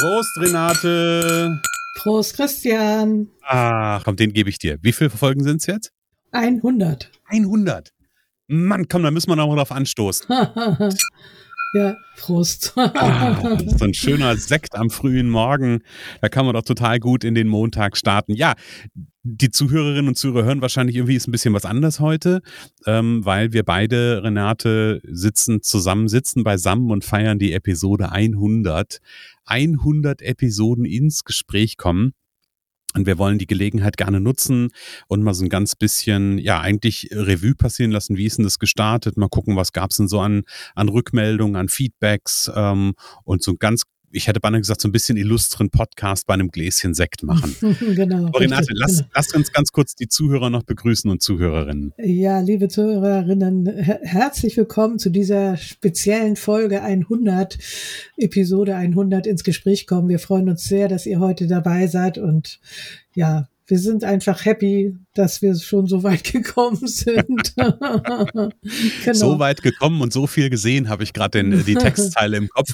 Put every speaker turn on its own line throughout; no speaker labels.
Prost, Renate.
Prost, Christian.
Ach, komm, den gebe ich dir. Wie viele Folgen sind es jetzt?
100.
100. Mann, komm, da müssen wir noch mal drauf anstoßen.
ja, Prost.
ah, so ein schöner Sekt am frühen Morgen. Da kann man doch total gut in den Montag starten. Ja, die Zuhörerinnen und Zuhörer hören wahrscheinlich irgendwie ist ein bisschen was anders heute, ähm, weil wir beide, Renate, sitzen zusammen, sitzen beisammen und feiern die Episode 100. 100 Episoden ins Gespräch kommen. Und wir wollen die Gelegenheit gerne nutzen und mal so ein ganz bisschen, ja, eigentlich Revue passieren lassen. Wie ist denn das gestartet? Mal gucken, was gab es denn so an, an Rückmeldungen, an Feedbacks ähm, und so ein ganz ich hätte beinahe gesagt, so ein bisschen illustren Podcast bei einem Gläschen Sekt machen. genau. Aber Renate, richtig, lass, genau. lass uns ganz kurz die Zuhörer noch begrüßen und Zuhörerinnen.
Ja, liebe Zuhörerinnen, her herzlich willkommen zu dieser speziellen Folge 100, Episode 100 ins Gespräch kommen. Wir freuen uns sehr, dass ihr heute dabei seid und ja, wir sind einfach happy, dass wir schon so weit gekommen sind.
genau. So weit gekommen und so viel gesehen, habe ich gerade die Textzeile im Kopf.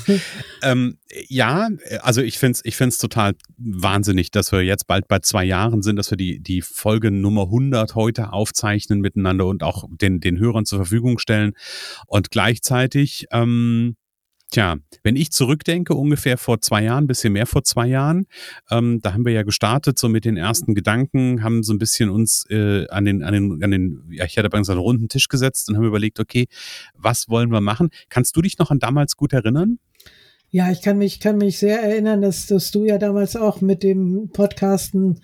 Ähm, ja, also ich finde es ich find's total wahnsinnig, dass wir jetzt bald bei zwei Jahren sind, dass wir die, die Folge Nummer 100 heute aufzeichnen miteinander und auch den, den Hörern zur Verfügung stellen. Und gleichzeitig ähm, Tja, wenn ich zurückdenke, ungefähr vor zwei Jahren, bisschen mehr vor zwei Jahren, ähm, da haben wir ja gestartet so mit den ersten Gedanken, haben so ein bisschen uns äh, an den, an den, an den, ja, ich hatte bei uns einen runden Tisch gesetzt und haben überlegt, okay, was wollen wir machen? Kannst du dich noch an damals gut erinnern?
Ja, ich kann mich, kann mich sehr erinnern, dass, dass du ja damals auch mit dem Podcasten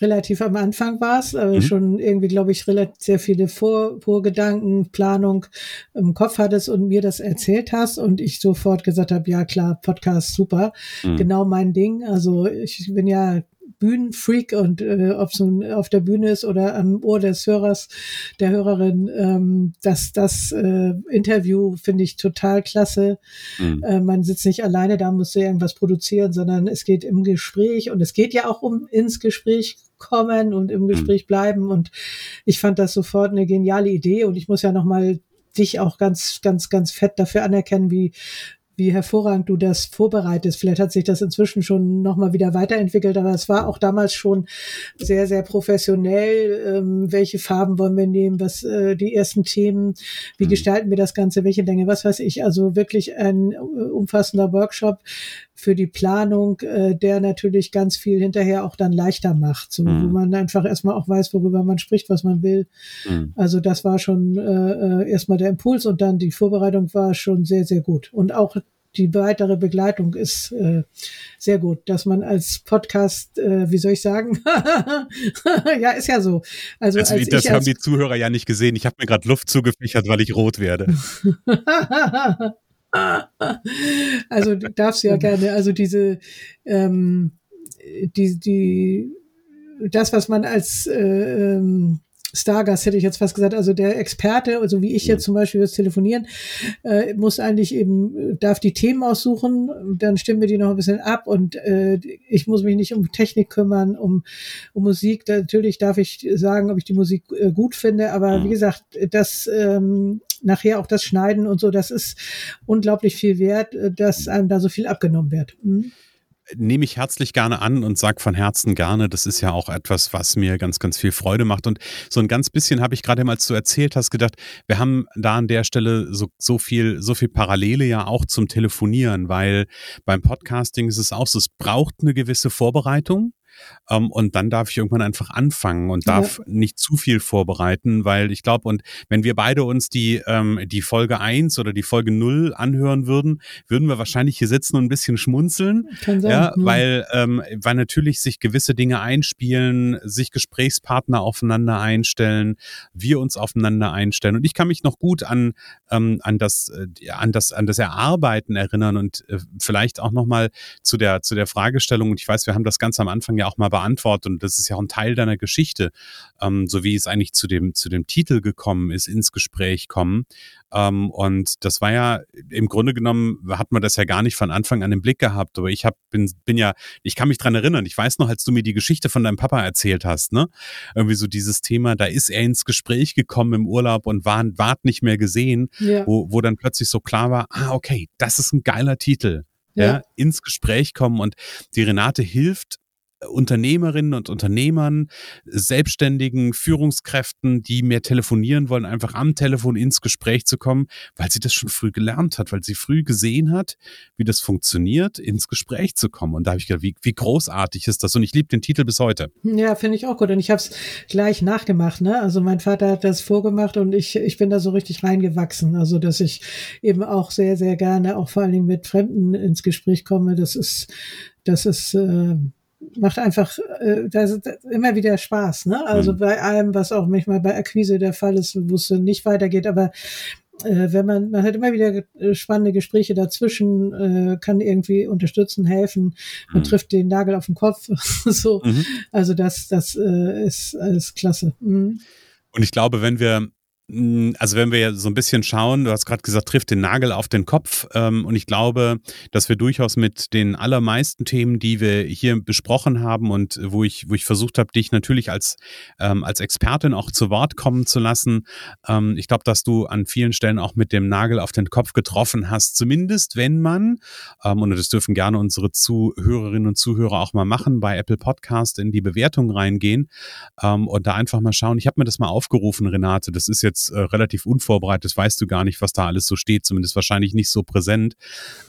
relativ am Anfang warst, äh, mhm. schon irgendwie, glaube ich, relativ sehr viele Vor Vorgedanken, Planung im Kopf hattest und mir das erzählt hast und ich sofort gesagt habe, ja klar, Podcast super, mhm. genau mein Ding. Also ich bin ja Bühnenfreak und äh, ob es auf der Bühne ist oder am Ohr des Hörers, der Hörerin, ähm, das, das äh, Interview finde ich total klasse. Mhm. Äh, man sitzt nicht alleine da, muss irgendwas produzieren, sondern es geht im Gespräch und es geht ja auch um ins Gespräch kommen und im mhm. Gespräch bleiben und ich fand das sofort eine geniale Idee und ich muss ja noch mal dich auch ganz, ganz, ganz fett dafür anerkennen, wie wie hervorragend du das vorbereitest. Vielleicht hat sich das inzwischen schon nochmal wieder weiterentwickelt, aber es war auch damals schon sehr, sehr professionell. Ähm, welche Farben wollen wir nehmen? Was äh, die ersten Themen? Wie mhm. gestalten wir das Ganze? Welche Länge? Was weiß ich? Also wirklich ein äh, umfassender Workshop für die Planung, äh, der natürlich ganz viel hinterher auch dann leichter macht, so, mhm. wo man einfach erstmal auch weiß, worüber man spricht, was man will. Mhm. Also das war schon äh, äh, erstmal der Impuls und dann die Vorbereitung war schon sehr, sehr gut. Und auch die weitere Begleitung ist äh, sehr gut, dass man als Podcast, äh, wie soll ich sagen, ja, ist ja so.
Also, also als das haben die Zuhörer ja nicht gesehen. Ich habe mir gerade Luft zugefächert, weil ich rot werde.
also darfst du ja gerne, also diese, ähm, die, die, das, was man als äh, ähm, Stargast hätte ich jetzt fast gesagt, also der Experte, also wie ich jetzt zum Beispiel das Telefonieren, äh, muss eigentlich eben, darf die Themen aussuchen, dann stimmen wir die noch ein bisschen ab und äh, ich muss mich nicht um Technik kümmern, um, um Musik. Da, natürlich darf ich sagen, ob ich die Musik äh, gut finde, aber wie gesagt, das ähm, nachher auch das Schneiden und so, das ist unglaublich viel wert, äh, dass einem da so viel abgenommen wird. Mhm
nehme ich herzlich gerne an und sage von Herzen gerne. Das ist ja auch etwas, was mir ganz, ganz viel Freude macht. Und so ein ganz bisschen habe ich gerade mal, als du erzählt hast, gedacht, wir haben da an der Stelle so, so viel, so viel Parallele ja auch zum Telefonieren, weil beim Podcasting ist es auch so, es braucht eine gewisse Vorbereitung. Ähm, und dann darf ich irgendwann einfach anfangen und darf ja. nicht zu viel vorbereiten, weil ich glaube, und wenn wir beide uns die, ähm, die Folge eins oder die Folge null anhören würden, würden wir wahrscheinlich hier sitzen und ein bisschen schmunzeln. Sein. Ja, mhm. weil, ähm, weil natürlich sich gewisse Dinge einspielen, sich Gesprächspartner aufeinander einstellen, wir uns aufeinander einstellen. Und ich kann mich noch gut an, ähm, an das, äh, an das, an das Erarbeiten erinnern und äh, vielleicht auch nochmal zu der, zu der Fragestellung. Und ich weiß, wir haben das ganz am Anfang ja auch mal beantwortet und das ist ja auch ein Teil deiner Geschichte, ähm, so wie es eigentlich zu dem, zu dem Titel gekommen ist, ins Gespräch kommen. Ähm, und das war ja im Grunde genommen hat man das ja gar nicht von Anfang an im Blick gehabt. Aber ich hab, bin, bin ja, ich kann mich dran erinnern. Ich weiß noch, als du mir die Geschichte von deinem Papa erzählt hast, ne? Irgendwie so dieses Thema, da ist er ins Gespräch gekommen im Urlaub und war, ward nicht mehr gesehen, ja. wo, wo dann plötzlich so klar war, ah, okay, das ist ein geiler Titel. Ja. ja. ins Gespräch kommen und die Renate hilft Unternehmerinnen und Unternehmern, Selbstständigen, Führungskräften, die mehr telefonieren wollen, einfach am Telefon ins Gespräch zu kommen, weil sie das schon früh gelernt hat, weil sie früh gesehen hat, wie das funktioniert, ins Gespräch zu kommen. Und da habe ich gedacht, wie, wie großartig ist das? Und ich liebe den Titel bis heute.
Ja, finde ich auch gut. Und ich habe es gleich nachgemacht. Ne? Also mein Vater hat das vorgemacht und ich, ich bin da so richtig reingewachsen. Also dass ich eben auch sehr, sehr gerne, auch vor allen Dingen mit Fremden ins Gespräch komme. Das ist, das ist äh, macht einfach äh, das, das immer wieder Spaß, ne? Also mhm. bei allem, was auch manchmal bei Akquise der Fall ist, wo es nicht weitergeht, aber äh, wenn man, man hat immer wieder äh, spannende Gespräche dazwischen, äh, kann irgendwie unterstützen, helfen, man mhm. trifft den Nagel auf den Kopf, so. Mhm. Also das, das äh, ist, ist klasse. Mhm.
Und ich glaube, wenn wir also wenn wir so ein bisschen schauen, du hast gerade gesagt, trifft den Nagel auf den Kopf. Ähm, und ich glaube, dass wir durchaus mit den allermeisten Themen, die wir hier besprochen haben und wo ich, wo ich versucht habe, dich natürlich als, ähm, als Expertin auch zu Wort kommen zu lassen, ähm, ich glaube, dass du an vielen Stellen auch mit dem Nagel auf den Kopf getroffen hast. Zumindest wenn man, und das dürfen gerne unsere Zuhörerinnen und Zuhörer auch mal machen, bei Apple Podcast in die Bewertung reingehen und da einfach mal schauen. Ich habe mir das mal aufgerufen, Renate. Das ist jetzt jetzt äh, relativ unvorbereitet, weißt du gar nicht, was da alles so steht, zumindest wahrscheinlich nicht so präsent.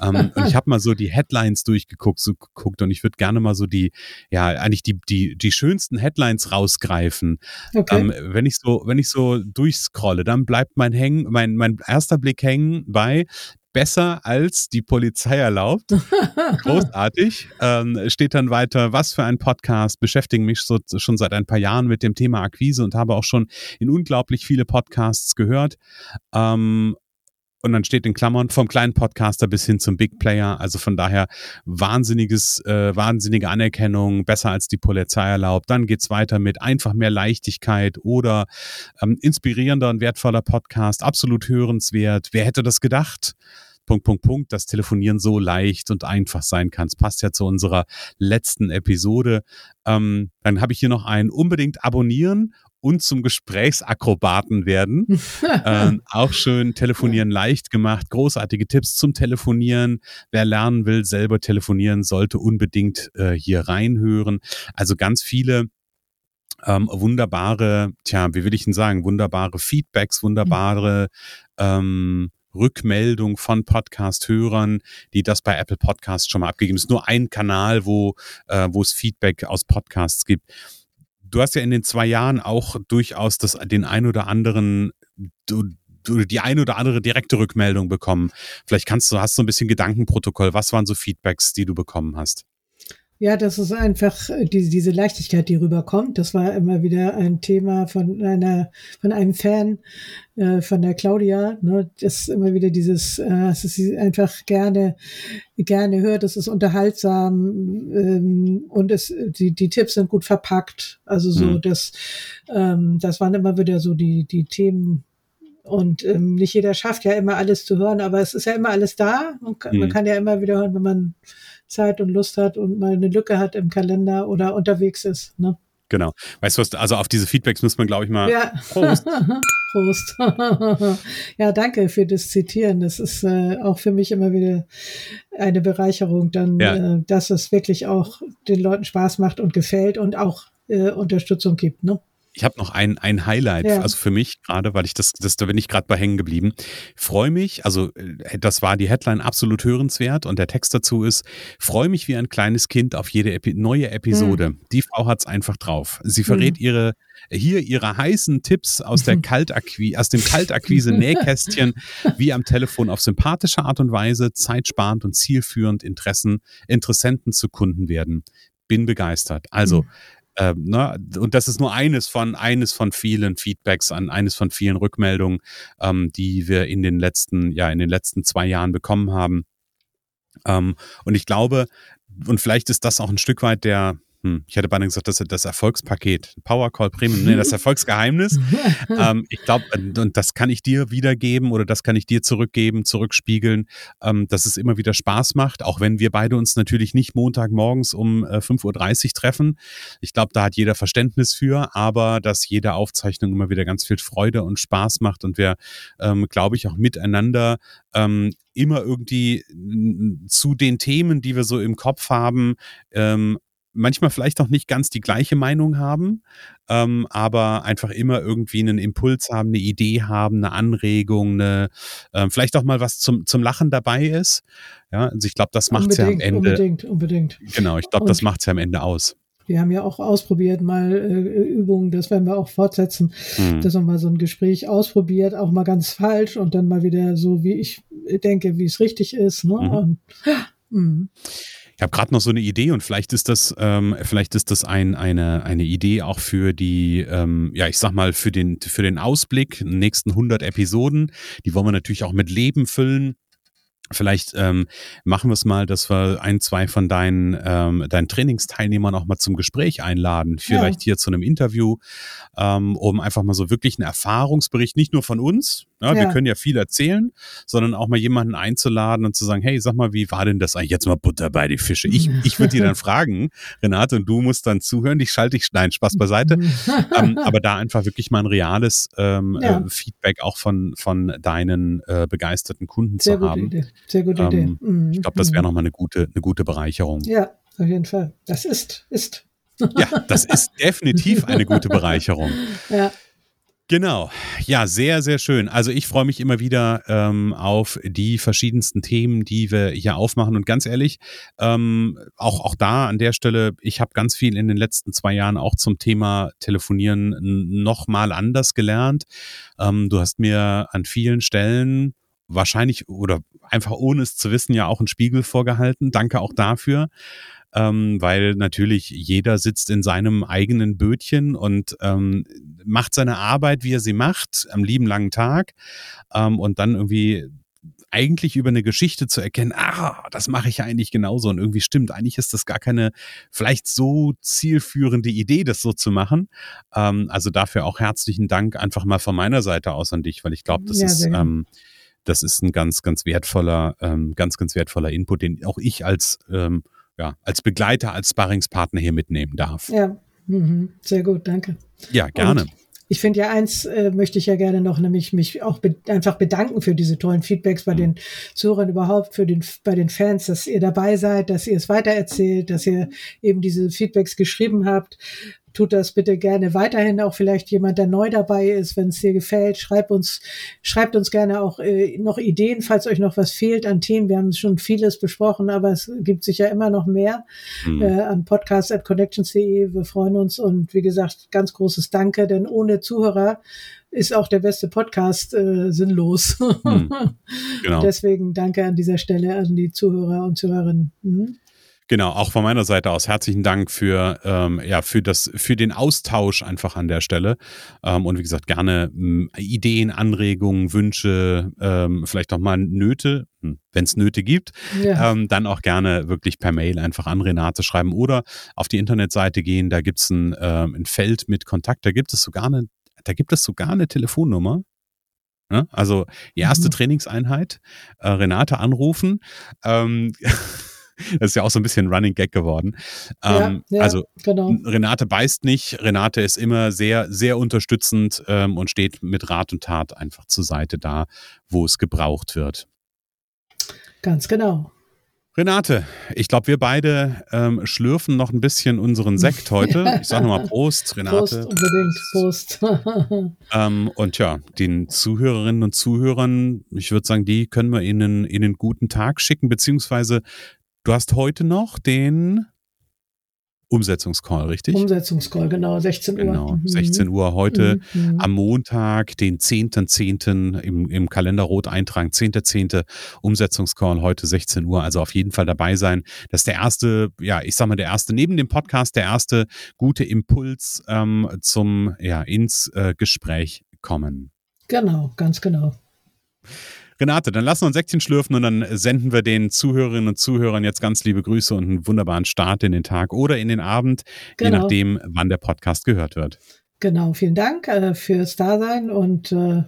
Ähm, und ich habe mal so die Headlines durchgeguckt so, geguckt und ich würde gerne mal so die, ja, eigentlich die, die, die schönsten Headlines rausgreifen. Okay. Ähm, wenn ich so, wenn ich so durchscrolle, dann bleibt mein hängen, mein, mein erster Blick hängen bei besser als die Polizei erlaubt. Großartig. Ähm, steht dann weiter, was für ein Podcast, beschäftige mich so, schon seit ein paar Jahren mit dem Thema Akquise und habe auch schon in unglaublich viele Podcasts gehört. Ähm, und dann steht in Klammern vom kleinen Podcaster bis hin zum Big Player. Also von daher wahnsinniges, äh, wahnsinnige Anerkennung, besser als die Polizei erlaubt. Dann geht's weiter mit einfach mehr Leichtigkeit oder ähm, inspirierender und wertvoller Podcast, absolut hörenswert. Wer hätte das gedacht? Punkt, Punkt, Punkt, dass Telefonieren so leicht und einfach sein kann. Es passt ja zu unserer letzten Episode. Ähm, dann habe ich hier noch ein unbedingt abonnieren und zum Gesprächsakrobaten werden. ähm, auch schön telefonieren leicht gemacht, großartige Tipps zum Telefonieren. Wer lernen will, selber telefonieren, sollte unbedingt äh, hier reinhören. Also ganz viele ähm, wunderbare, tja, wie will ich denn sagen, wunderbare Feedbacks, wunderbare ähm, Rückmeldung von Podcast-Hörern, die das bei Apple Podcasts schon mal abgegeben ist. Nur ein Kanal, wo, äh, wo es Feedback aus Podcasts gibt du hast ja in den zwei Jahren auch durchaus das, den ein oder anderen, du, du, die ein oder andere direkte Rückmeldung bekommen. Vielleicht kannst du, hast du ein bisschen Gedankenprotokoll. Was waren so Feedbacks, die du bekommen hast?
Ja, das ist einfach äh, diese, diese Leichtigkeit, die rüberkommt. Das war immer wieder ein Thema von einer, von einem Fan, äh, von der Claudia. Ne? Das ist immer wieder dieses, äh, dass sie einfach gerne, gerne hört. Es ist unterhaltsam ähm, und es, die, die Tipps sind gut verpackt. Also so, mhm. das, ähm, das waren immer wieder so die, die Themen, und ähm, nicht jeder schafft ja immer alles zu hören, aber es ist ja immer alles da. Man kann, mhm. man kann ja immer wieder hören, wenn man Zeit und Lust hat und mal eine Lücke hat im Kalender oder unterwegs ist. Ne?
Genau. Weißt du was, also auf diese Feedbacks muss man, glaube ich, mal.
Ja. Prost. Prost. ja, danke für das Zitieren. Das ist äh, auch für mich immer wieder eine Bereicherung, dann, ja. äh, dass es wirklich auch den Leuten Spaß macht und gefällt und auch äh, Unterstützung gibt. Ne?
Ich habe noch ein, ein Highlight, ja. also für mich gerade, weil ich das, das da bin ich gerade bei hängen geblieben. Freue mich, also äh, das war die Headline absolut hörenswert und der Text dazu ist, freue mich wie ein kleines Kind auf jede Epi neue Episode. Mhm. Die Frau hat's einfach drauf. Sie verrät mhm. ihre hier ihre heißen Tipps aus der Kaltakquise, aus dem Kaltakquise Nähkästchen, wie am Telefon auf sympathische Art und Weise, zeitsparend und zielführend Interessen, Interessenten zu Kunden werden. Bin begeistert. Also, mhm ähm, ne? Und das ist nur eines von, eines von vielen Feedbacks, an eines von vielen Rückmeldungen, ähm, die wir in den letzten, ja, in den letzten zwei Jahren bekommen haben. Ähm, und ich glaube, und vielleicht ist das auch ein Stück weit der, hm, ich hätte beinahe gesagt, das, das Erfolgspaket, Powercall Premium, nee, das Erfolgsgeheimnis. ähm, ich glaube, und das kann ich dir wiedergeben oder das kann ich dir zurückgeben, zurückspiegeln, ähm, dass es immer wieder Spaß macht, auch wenn wir beide uns natürlich nicht Montagmorgens um äh, 5.30 Uhr treffen. Ich glaube, da hat jeder Verständnis für, aber dass jede Aufzeichnung immer wieder ganz viel Freude und Spaß macht und wir, ähm, glaube ich, auch miteinander ähm, immer irgendwie zu den Themen, die wir so im Kopf haben, ähm, manchmal vielleicht auch nicht ganz die gleiche Meinung haben, ähm, aber einfach immer irgendwie einen Impuls haben, eine Idee haben, eine Anregung, eine, äh, vielleicht auch mal was zum, zum Lachen dabei ist. Ja, also ich glaube, das macht es ja am Ende.
Unbedingt, unbedingt.
Genau, ich glaube, das macht es ja am Ende aus.
Wir haben ja auch ausprobiert, mal äh, Übungen, das werden wir auch fortsetzen, mhm. dass man mal so ein Gespräch ausprobiert, auch mal ganz falsch und dann mal wieder so, wie ich denke, wie es richtig ist. Ne? Mhm. Und,
mh. Ich habe gerade noch so eine Idee und vielleicht ist das, ähm, vielleicht ist das ein, eine, eine Idee auch für die, ähm, ja, ich sag mal, für den, für den Ausblick, nächsten 100 Episoden. Die wollen wir natürlich auch mit Leben füllen. Vielleicht ähm, machen wir es mal, dass wir ein, zwei von deinen, ähm, deinen Trainingsteilnehmern auch mal zum Gespräch einladen, vielleicht ja. hier zu einem Interview, ähm, um einfach mal so wirklich einen Erfahrungsbericht, nicht nur von uns, ja, ja. wir können ja viel erzählen, sondern auch mal jemanden einzuladen und zu sagen, hey, sag mal, wie war denn das eigentlich jetzt mal Butter bei die Fische? Ich, ich würde dir dann fragen, Renate, und du musst dann zuhören, ich schalte dich, nein, Spaß beiseite, ähm, aber da einfach wirklich mal ein reales ähm, ja. äh, Feedback auch von, von deinen äh, begeisterten Kunden
Sehr
zu haben.
Idee. Sehr gute Idee. Ähm,
mhm. Ich glaube, das wäre mhm. nochmal eine gute, eine gute Bereicherung.
Ja, auf jeden Fall. Das ist, ist.
Ja, das ist definitiv eine gute Bereicherung.
Ja.
Genau, ja, sehr, sehr schön. Also ich freue mich immer wieder ähm, auf die verschiedensten Themen, die wir hier aufmachen. Und ganz ehrlich, ähm, auch, auch da an der Stelle, ich habe ganz viel in den letzten zwei Jahren auch zum Thema Telefonieren nochmal anders gelernt. Ähm, du hast mir an vielen Stellen wahrscheinlich oder einfach ohne es zu wissen ja auch einen Spiegel vorgehalten. Danke auch dafür. Ähm, weil natürlich jeder sitzt in seinem eigenen Bötchen und ähm, macht seine Arbeit, wie er sie macht, am lieben langen Tag ähm, und dann irgendwie eigentlich über eine Geschichte zu erkennen, ah, das mache ich ja eigentlich genauso und irgendwie stimmt, eigentlich ist das gar keine vielleicht so zielführende Idee, das so zu machen. Ähm, also dafür auch herzlichen Dank einfach mal von meiner Seite aus an dich, weil ich glaube, das ja, ist ähm, das ist ein ganz, ganz wertvoller, ähm, ganz, ganz wertvoller Input, den auch ich als, ähm, ja, als Begleiter, als Sparringspartner hier mitnehmen darf.
Ja, mhm. sehr gut, danke.
Ja, gerne. Und
ich finde ja eins äh, möchte ich ja gerne noch, nämlich mich auch be einfach bedanken für diese tollen Feedbacks bei mhm. den Zuhörern überhaupt, für den, bei den Fans, dass ihr dabei seid, dass ihr es weitererzählt, dass ihr eben diese Feedbacks geschrieben habt tut das bitte gerne weiterhin. Auch vielleicht jemand, der neu dabei ist, wenn es dir gefällt, schreibt uns, schreibt uns gerne auch äh, noch Ideen, falls euch noch was fehlt an Themen. Wir haben schon vieles besprochen, aber es gibt sicher immer noch mehr mhm. äh, an podcast.connections.de. Wir freuen uns und wie gesagt, ganz großes Danke, denn ohne Zuhörer ist auch der beste Podcast äh, sinnlos. Mhm. Genau. Deswegen danke an dieser Stelle an die Zuhörer und Zuhörerinnen. Mhm.
Genau, auch von meiner Seite aus herzlichen Dank für, ähm, ja, für, das, für den Austausch einfach an der Stelle. Ähm, und wie gesagt, gerne ähm, Ideen, Anregungen, Wünsche, ähm, vielleicht auch mal Nöte, hm, wenn es Nöte gibt, ja. ähm, dann auch gerne wirklich per Mail einfach an Renate schreiben oder auf die Internetseite gehen. Da gibt es ein, ähm, ein Feld mit Kontakt, da gibt es sogar eine, da gibt es sogar eine Telefonnummer. Ja, also erste mhm. Trainingseinheit, äh, Renate anrufen. Das ist ja auch so ein bisschen Running Gag geworden. Ähm, ja, ja, also genau. Renate beißt nicht. Renate ist immer sehr, sehr unterstützend ähm, und steht mit Rat und Tat einfach zur Seite da, wo es gebraucht wird.
Ganz genau.
Renate, ich glaube, wir beide ähm, schlürfen noch ein bisschen unseren Sekt heute. Ich sage nochmal Prost, Renate. Prost,
unbedingt, Prost.
ähm, und ja, den Zuhörerinnen und Zuhörern, ich würde sagen, die können wir ihnen in einen guten Tag schicken, beziehungsweise du hast heute noch den Umsetzungscall, richtig?
Umsetzungscall, genau, 16 Uhr. Genau,
16 mhm. Uhr heute mhm. am Montag, den 10.10. .10. im, im Kalender rot eintragen, 10.10. Umsetzungscall heute 16 Uhr, also auf jeden Fall dabei sein. Das ist der erste, ja, ich sag mal, der erste, neben dem Podcast, der erste gute Impuls ähm, zum, ja, ins äh, Gespräch kommen.
Genau, ganz genau.
Renate, dann lassen wir ein Säckchen schlürfen und dann senden wir den Zuhörerinnen und Zuhörern jetzt ganz liebe Grüße und einen wunderbaren Start in den Tag oder in den Abend, genau. je nachdem, wann der Podcast gehört wird.
Genau, vielen Dank äh, fürs Dasein und äh,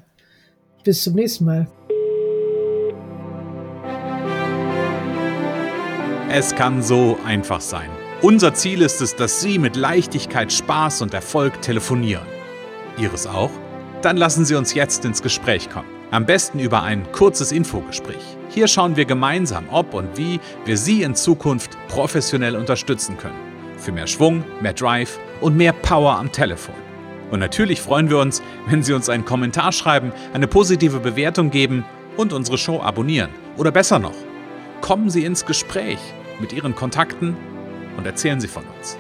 bis zum nächsten Mal.
Es kann so einfach sein. Unser Ziel ist es, dass Sie mit Leichtigkeit, Spaß und Erfolg telefonieren. Ihres auch? Dann lassen Sie uns jetzt ins Gespräch kommen. Am besten über ein kurzes Infogespräch. Hier schauen wir gemeinsam, ob und wie wir Sie in Zukunft professionell unterstützen können. Für mehr Schwung, mehr Drive und mehr Power am Telefon. Und natürlich freuen wir uns, wenn Sie uns einen Kommentar schreiben, eine positive Bewertung geben und unsere Show abonnieren. Oder besser noch, kommen Sie ins Gespräch mit Ihren Kontakten und erzählen Sie von uns.